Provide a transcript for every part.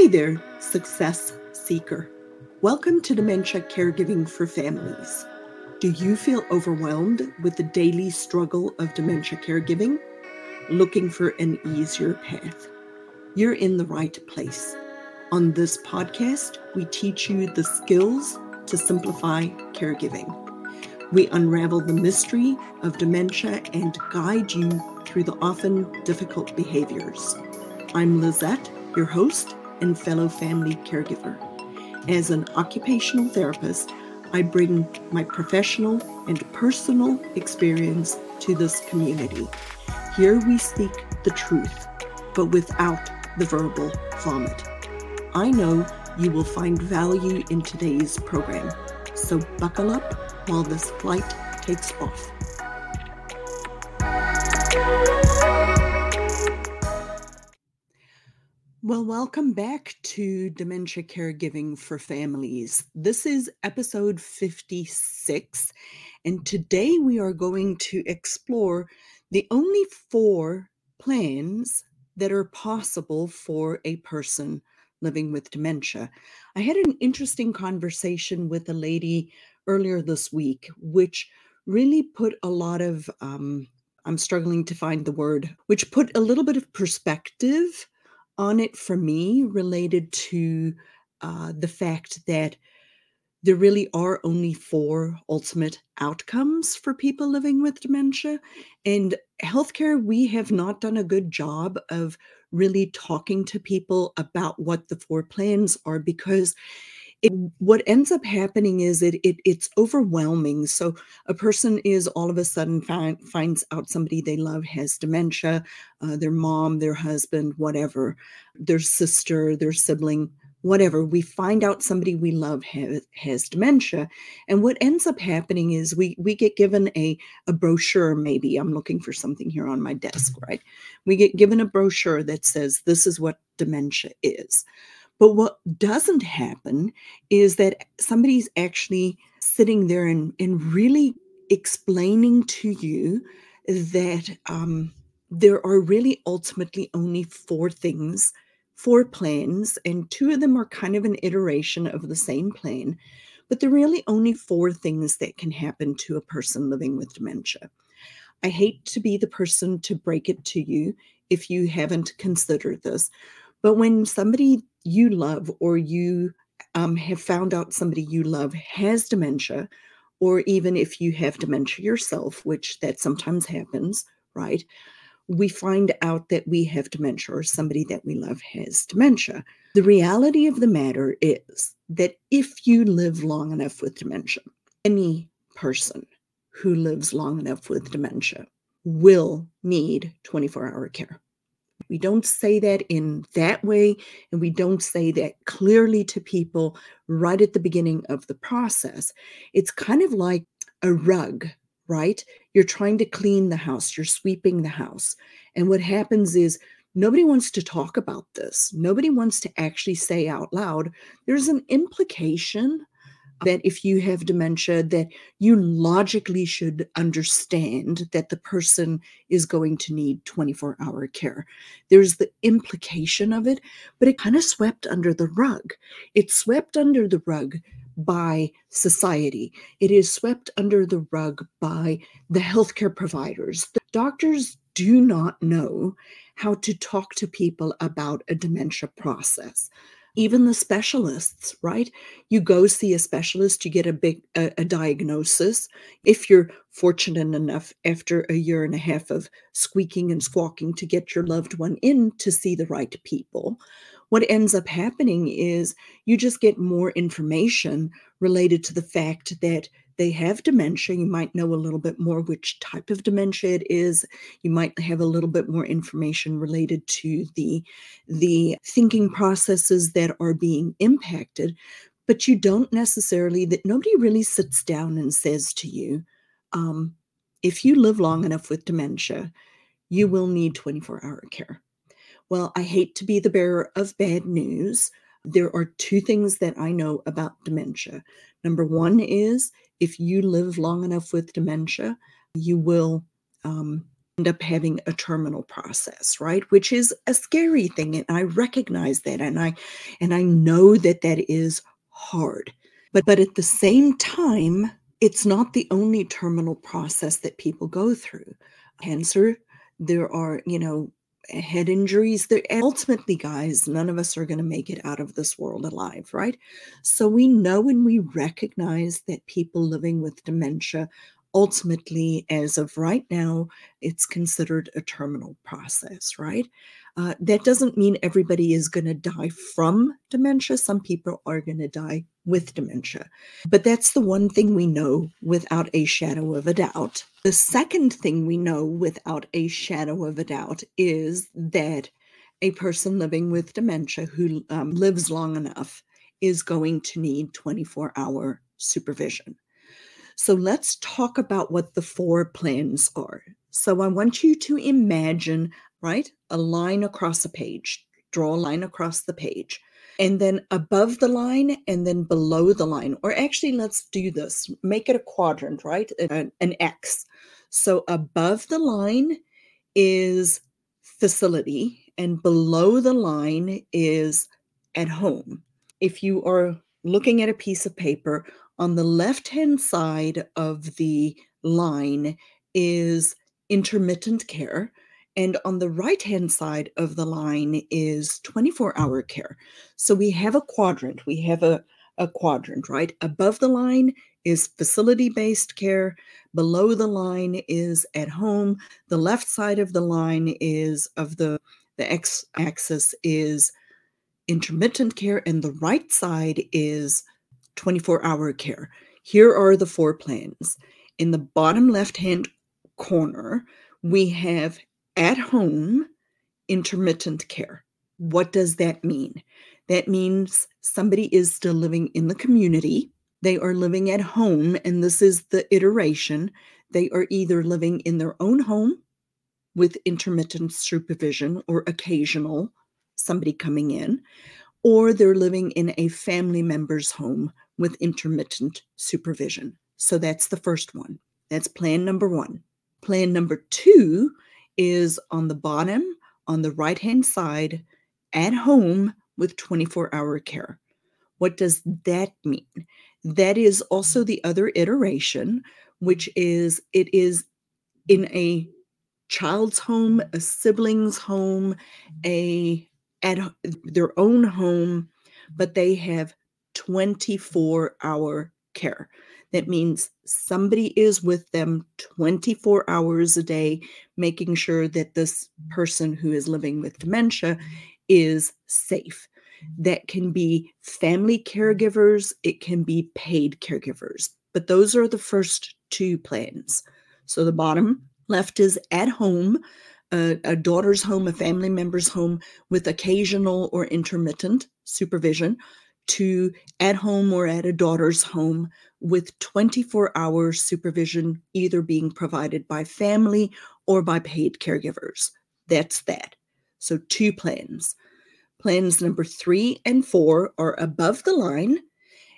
Hey there, success seeker. Welcome to Dementia Caregiving for Families. Do you feel overwhelmed with the daily struggle of dementia caregiving? Looking for an easier path? You're in the right place. On this podcast, we teach you the skills to simplify caregiving. We unravel the mystery of dementia and guide you through the often difficult behaviors. I'm Lizette, your host and fellow family caregiver. As an occupational therapist, I bring my professional and personal experience to this community. Here we speak the truth, but without the verbal vomit. I know you will find value in today's program, so buckle up while this flight takes off. Well, welcome back to Dementia Caregiving for Families. This is episode 56, and today we are going to explore the only four plans that are possible for a person living with dementia. I had an interesting conversation with a lady earlier this week, which really put a lot of, um, I'm struggling to find the word, which put a little bit of perspective on it for me related to uh, the fact that there really are only four ultimate outcomes for people living with dementia. And healthcare, we have not done a good job of really talking to people about what the four plans are because it, what ends up happening is it, it it's overwhelming. So a person is all of a sudden find, finds out somebody they love has dementia, uh, their mom, their husband, whatever, their sister, their sibling, whatever. We find out somebody we love has, has dementia, and what ends up happening is we we get given a a brochure. Maybe I'm looking for something here on my desk, right? We get given a brochure that says this is what dementia is. But what doesn't happen is that somebody's actually sitting there and, and really explaining to you that um, there are really ultimately only four things, four plans, and two of them are kind of an iteration of the same plan. But there are really only four things that can happen to a person living with dementia. I hate to be the person to break it to you if you haven't considered this, but when somebody you love or you um, have found out somebody you love has dementia, or even if you have dementia yourself, which that sometimes happens, right? We find out that we have dementia or somebody that we love has dementia. The reality of the matter is that if you live long enough with dementia, any person who lives long enough with dementia will need 24 hour care. We don't say that in that way, and we don't say that clearly to people right at the beginning of the process. It's kind of like a rug, right? You're trying to clean the house, you're sweeping the house. And what happens is nobody wants to talk about this. Nobody wants to actually say out loud, there's an implication that if you have dementia that you logically should understand that the person is going to need 24 hour care. There's the implication of it but it kind of swept under the rug. It's swept under the rug by society. It is swept under the rug by the healthcare providers. The doctors do not know how to talk to people about a dementia process even the specialists right? You go see a specialist you get a big a, a, diagnosis. If you're fortunate enough after a year and a half of squeaking and squawking to get your loved one in to see the right people. What ends up happening is you just get more information related to the fact that they have dementia. You might know a little bit more which type of dementia it is. You might have a little bit more information related to the, the thinking processes that are being impacted. But you don't necessarily, that nobody really sits down and says to you, um, if you live long enough with dementia, you will need 24 hour care. Well, I hate to be the bearer of bad news. There are two things that I know about dementia. Number one is if you live long enough with dementia, you will um, end up having a terminal process right? Which is a scary thing and i recognize that and i and i know that that is hard. But but at the same time it's not the only terminal process that people go through. Cancer there are you know head injuries there ultimately guys none of us are going to make it out of this world alive right so we know and we recognize that people living with dementia ultimately, as of right now, it's considered a terminal process, right? Uh, that doesn't mean everybody is going to die from dementia. Some people are going to die with dementia. But that's the one thing we know without a shadow of a doubt. The second thing we know without a shadow of a doubt is that a person living with dementia who um, lives long enough is going to need 24 hour supervision. So let's talk about what the four plans are. So I want you to imagine, right, a line across a page. Draw a line across the page. And then above the line and then below the line. Or actually, let's do this. Make it a quadrant, right? An, an X. So above the line is facility, and below the line is at home. If you are looking at a piece of paper, on the left hand side of the line is intermittent care. And on the right hand side of the line is 24 hour care. So we have a quadrant. We have a, a quadrant, right? Above the line is facility based care. Below the line is at home. The left side of the line is of the, the x axis is intermittent care, and the right side is 24 hour care. Here are the four plans. In the bottom left hand corner, we have at home intermittent care. What does that mean? That means somebody is still living in the community. They are living at home, and this is the iteration. They are either living in their own home with intermittent supervision or occasional somebody coming in, or they're living in a family member's home with intermittent supervision. So that's the first one. That's plan number one. Plan number two is on the bottom, on the right hand side, at home with 24 hour care. What does that mean? That is also the other iteration, which is it is in a child's home, a sibling's home, a at their own home, but they have 24 hour care. That means somebody is with them 24 hours a day, making sure that this person who is living with dementia is safe. That can be family caregivers, it can be paid caregivers, but those are the first two plans. So the bottom left is at home, a, a daughter's home, a family member's home with occasional or intermittent supervision to at home or at a daughter's home with 24 hour supervision, either being provided by family or by paid caregivers. That's that. So, two plans. Plans number three and four are above the line.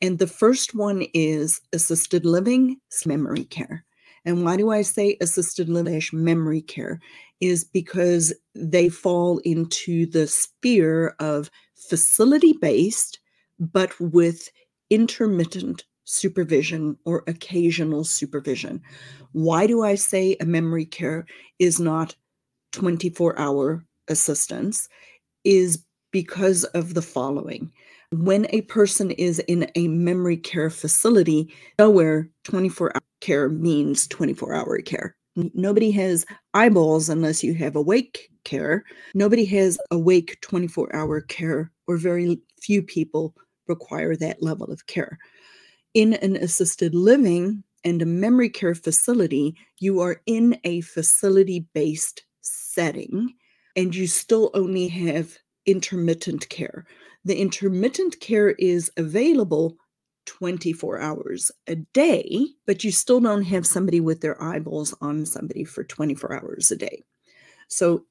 And the first one is assisted living memory care. And why do I say assisted living memory care? Is because they fall into the sphere of facility based but with intermittent supervision or occasional supervision. Why do I say a memory care is not 24 hour assistance? Is because of the following. When a person is in a memory care facility, nowhere 24 hour care means 24 hour care. Nobody has eyeballs unless you have awake care. Nobody has awake 24 hour care, or very few people require that level of care. In an assisted living and a memory care facility, you are in a facility based setting and you still only have intermittent care. The intermittent care is available 24 hours a day, but you still don't have somebody with their eyeballs on somebody for 24 hours a day. So,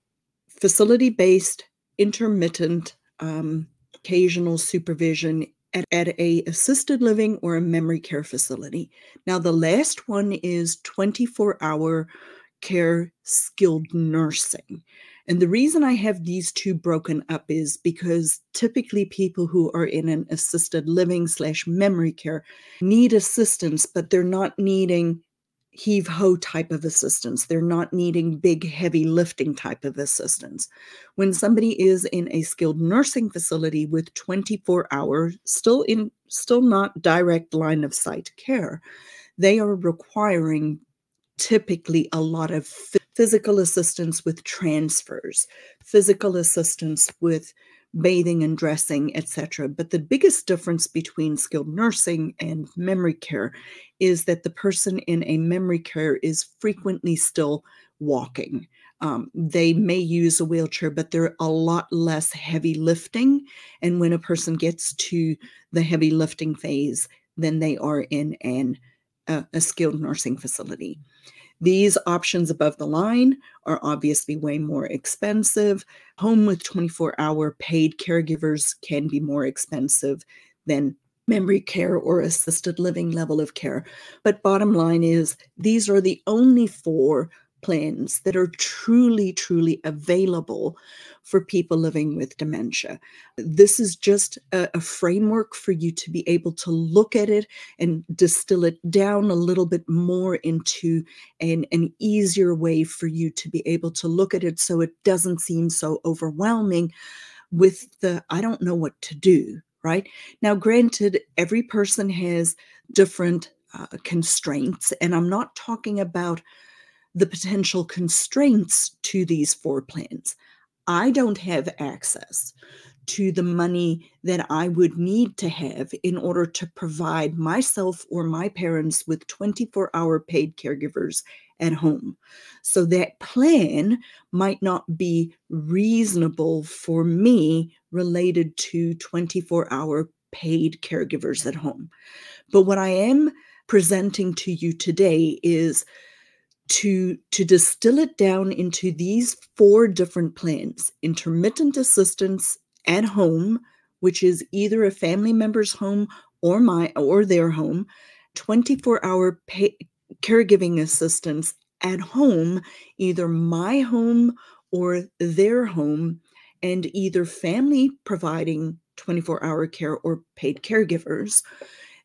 facility based, intermittent um, occasional supervision at, at a assisted living or a memory care facility. Now the last one is 24 hour care skilled nursing. And the reason I have these two broken up is because typically people who are in an assisted living slash memory care need assistance, but they're not needing heave ho type of assistance. They're not needing big, heavy lifting type of assistance. When somebody is in a skilled nursing facility with 24 hours, still in still not direct line of sight care, they are requiring typically a lot of physical assistance with transfers, physical assistance with bathing and dressing, etc. But the biggest difference between skilled nursing and memory care is that the person in a memory care is frequently still walking. Um, they may use a wheelchair, but they're a lot less heavy lifting. And when a person gets to the heavy lifting phase, then they are in an, uh, a skilled nursing facility. These options above the line are obviously way more expensive. Home with 24 hour paid caregivers can be more expensive than memory care or assisted living level of care. But bottom line is, these are the only four plans that are truly, truly available for people living with dementia. This is just a, a, framework for you to be able to look at it and distill it down a little bit more into an, an easier way for you to be able to look at it so it doesn't seem so overwhelming with the I don't know what to do, right? Now, granted, every person has different uh, constraints, and I'm not talking about the potential constraints to these four plans. I don't have access to the money that I would need to have in order to provide myself or my parents with 24 hour paid caregivers at home. So that plan might not be reasonable for me related to 24 hour paid caregivers at home. But what I am presenting to you today is to to distill it down into these four different plans intermittent assistance at home which is either a family member's home or my or their home 24 hour pay, caregiving assistance at home either my home or their home and either family providing 24 hour care or paid caregivers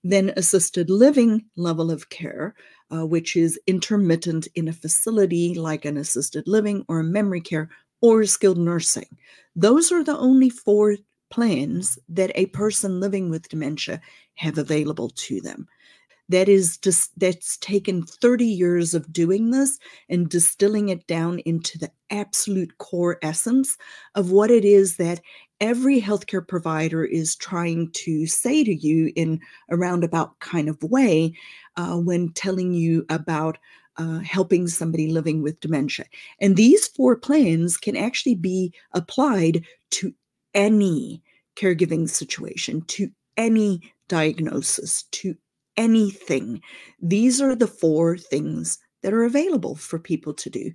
then assisted living level of care uh, which is intermittent in a facility like an assisted living or a memory care or skilled nursing. Those are the only four plans that a person living with dementia have available to them. That is just that's taken 30 years of doing this and distilling it down into the absolute core essence of what it is that every healthcare provider is trying to say to you in a roundabout kind of way uh, when telling you about uh, helping somebody living with dementia. And these four plans can actually be applied to any caregiving situation, to any diagnosis, to anything. These are the four things that are available for people to do.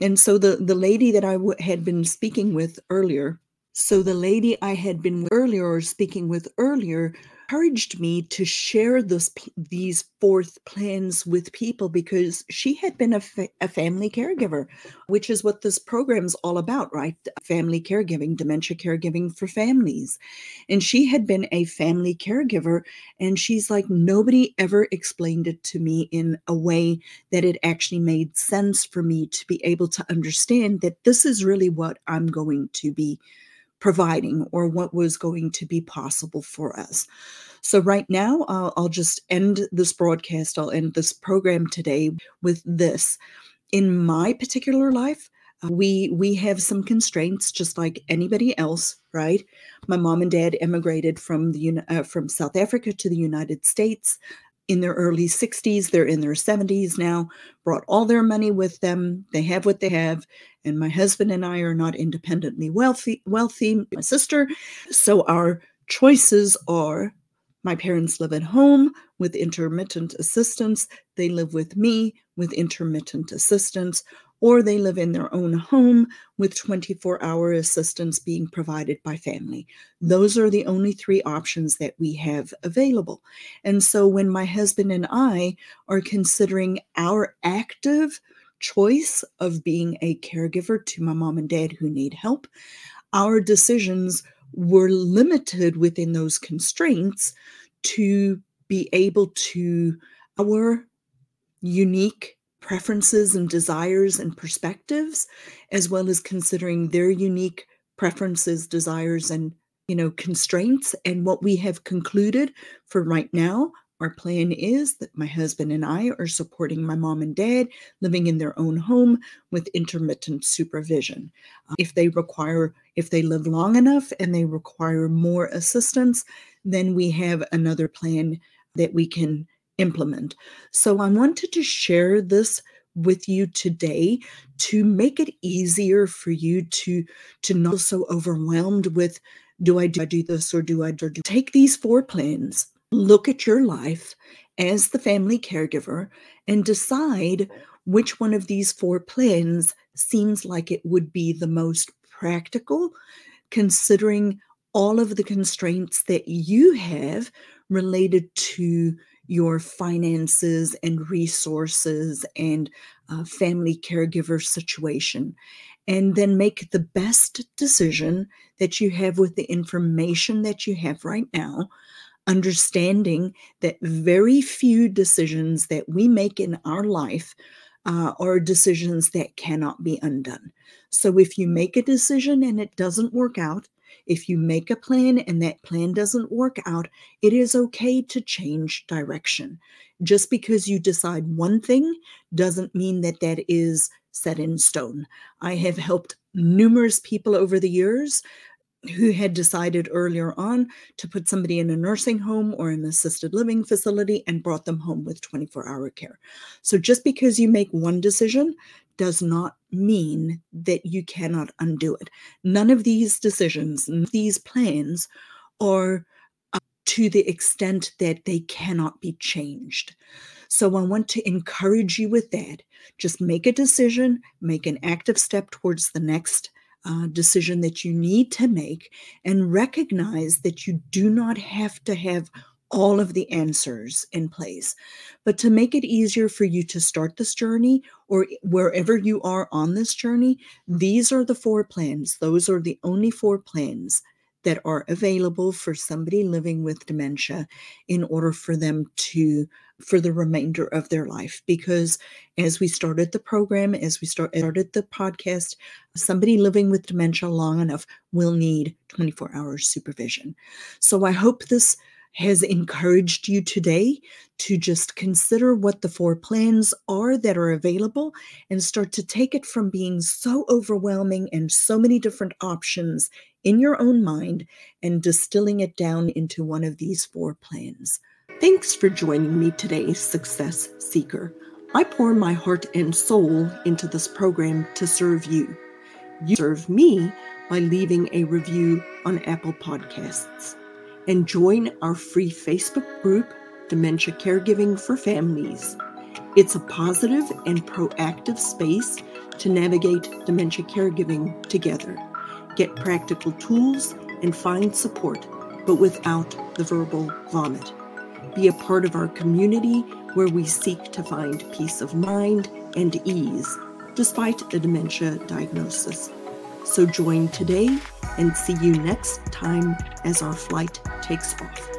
And so the, the lady that I w- had been speaking with earlier, so the lady I had been earlier or speaking with earlier encouraged me to share this these fourth plans with people because she had been a, fa- a family caregiver, which is what this program's all about, right? Family caregiving, dementia caregiving for families. And she had been a family caregiver and she's like nobody ever explained it to me in a way that it actually made sense for me to be able to understand that this is really what I'm going to be providing or what was going to be possible for us. So, right now, uh, I'll just end this broadcast, I'll end this program today with this. In my particular life, uh, we we have some constraints just like anybody else right my mom and dad emigrated from the uh, from south africa to the united states in their early 60s they're in their 70s now brought all their money with them they have what they have and my husband and i are not independently wealthy wealthy my sister so our choices are my parents live at home with intermittent assistance they live with me with intermittent assistance or they live in their own home with 24 hour assistance being provided by family. Those are the only three options that we have available. And so when my husband and I are considering our active choice of being a caregiver to my mom and dad who need help, our decisions were limited within those constraints to be able to our unique preferences and desires and perspectives as well as considering their unique preferences desires and you know constraints and what we have concluded for right now our plan is that my husband and I are supporting my mom and dad living in their own home with intermittent supervision. Uh, if they require, if they live long enough and they require more assistance, then we have another plan that we can implement. So I wanted to share this with you today to make it easier for you to to not so overwhelmed with do I do, I do this or do I do take these four plans look at your life as the family caregiver and decide which one of these four plans seems like it would be the most practical, considering all of the constraints that you have related to your finances and resources and uh, family caregiver situation. And then make the best decision that you have with the information that you have right now understanding that very few decisions that we make in our life uh, are decisions that cannot be undone. So if you make a decision and it doesn't work out, if you make a plan and that plan doesn't work out, it is okay to change direction. Just because you decide one thing doesn't mean that that is set in stone. I have helped numerous people over the years who had decided earlier on to put somebody in a nursing home or an assisted living facility and brought them home with 24 hour care. So just because you make one decision does not mean that you cannot undo it. None of these decisions, these plans are to the extent that they cannot be changed. So I want to encourage you with that. Just make a decision, make an active step towards the next uh, decision that you need to make and recognize that you do not have to have all of the answers in place. But to make it easier for you to start this journey or wherever you are on this journey, these are the four plans. Those are the only four plans that are available for somebody living with dementia in order for them to for the remainder of their life. Because as we started the program as we start, started the podcast somebody living with dementia long enough will need 24 hours supervision. So i hope this has encouraged you today to just consider what the four plans are that are available and start to take it from being so overwhelming and so many different options in your own mind and distilling it down into one of these four plans. Thanks for joining me today, Success Seeker. I pour my heart and soul into this program to serve you. You serve me by leaving a review on Apple Podcasts and join our free Facebook group, Dementia Caregiving for Families. It's a positive and proactive space to navigate dementia caregiving together, get practical tools, and find support, but without the verbal vomit. Be a part of our community where we seek to find peace of mind and ease despite a dementia diagnosis. So join today and see you next time as our flight takes off.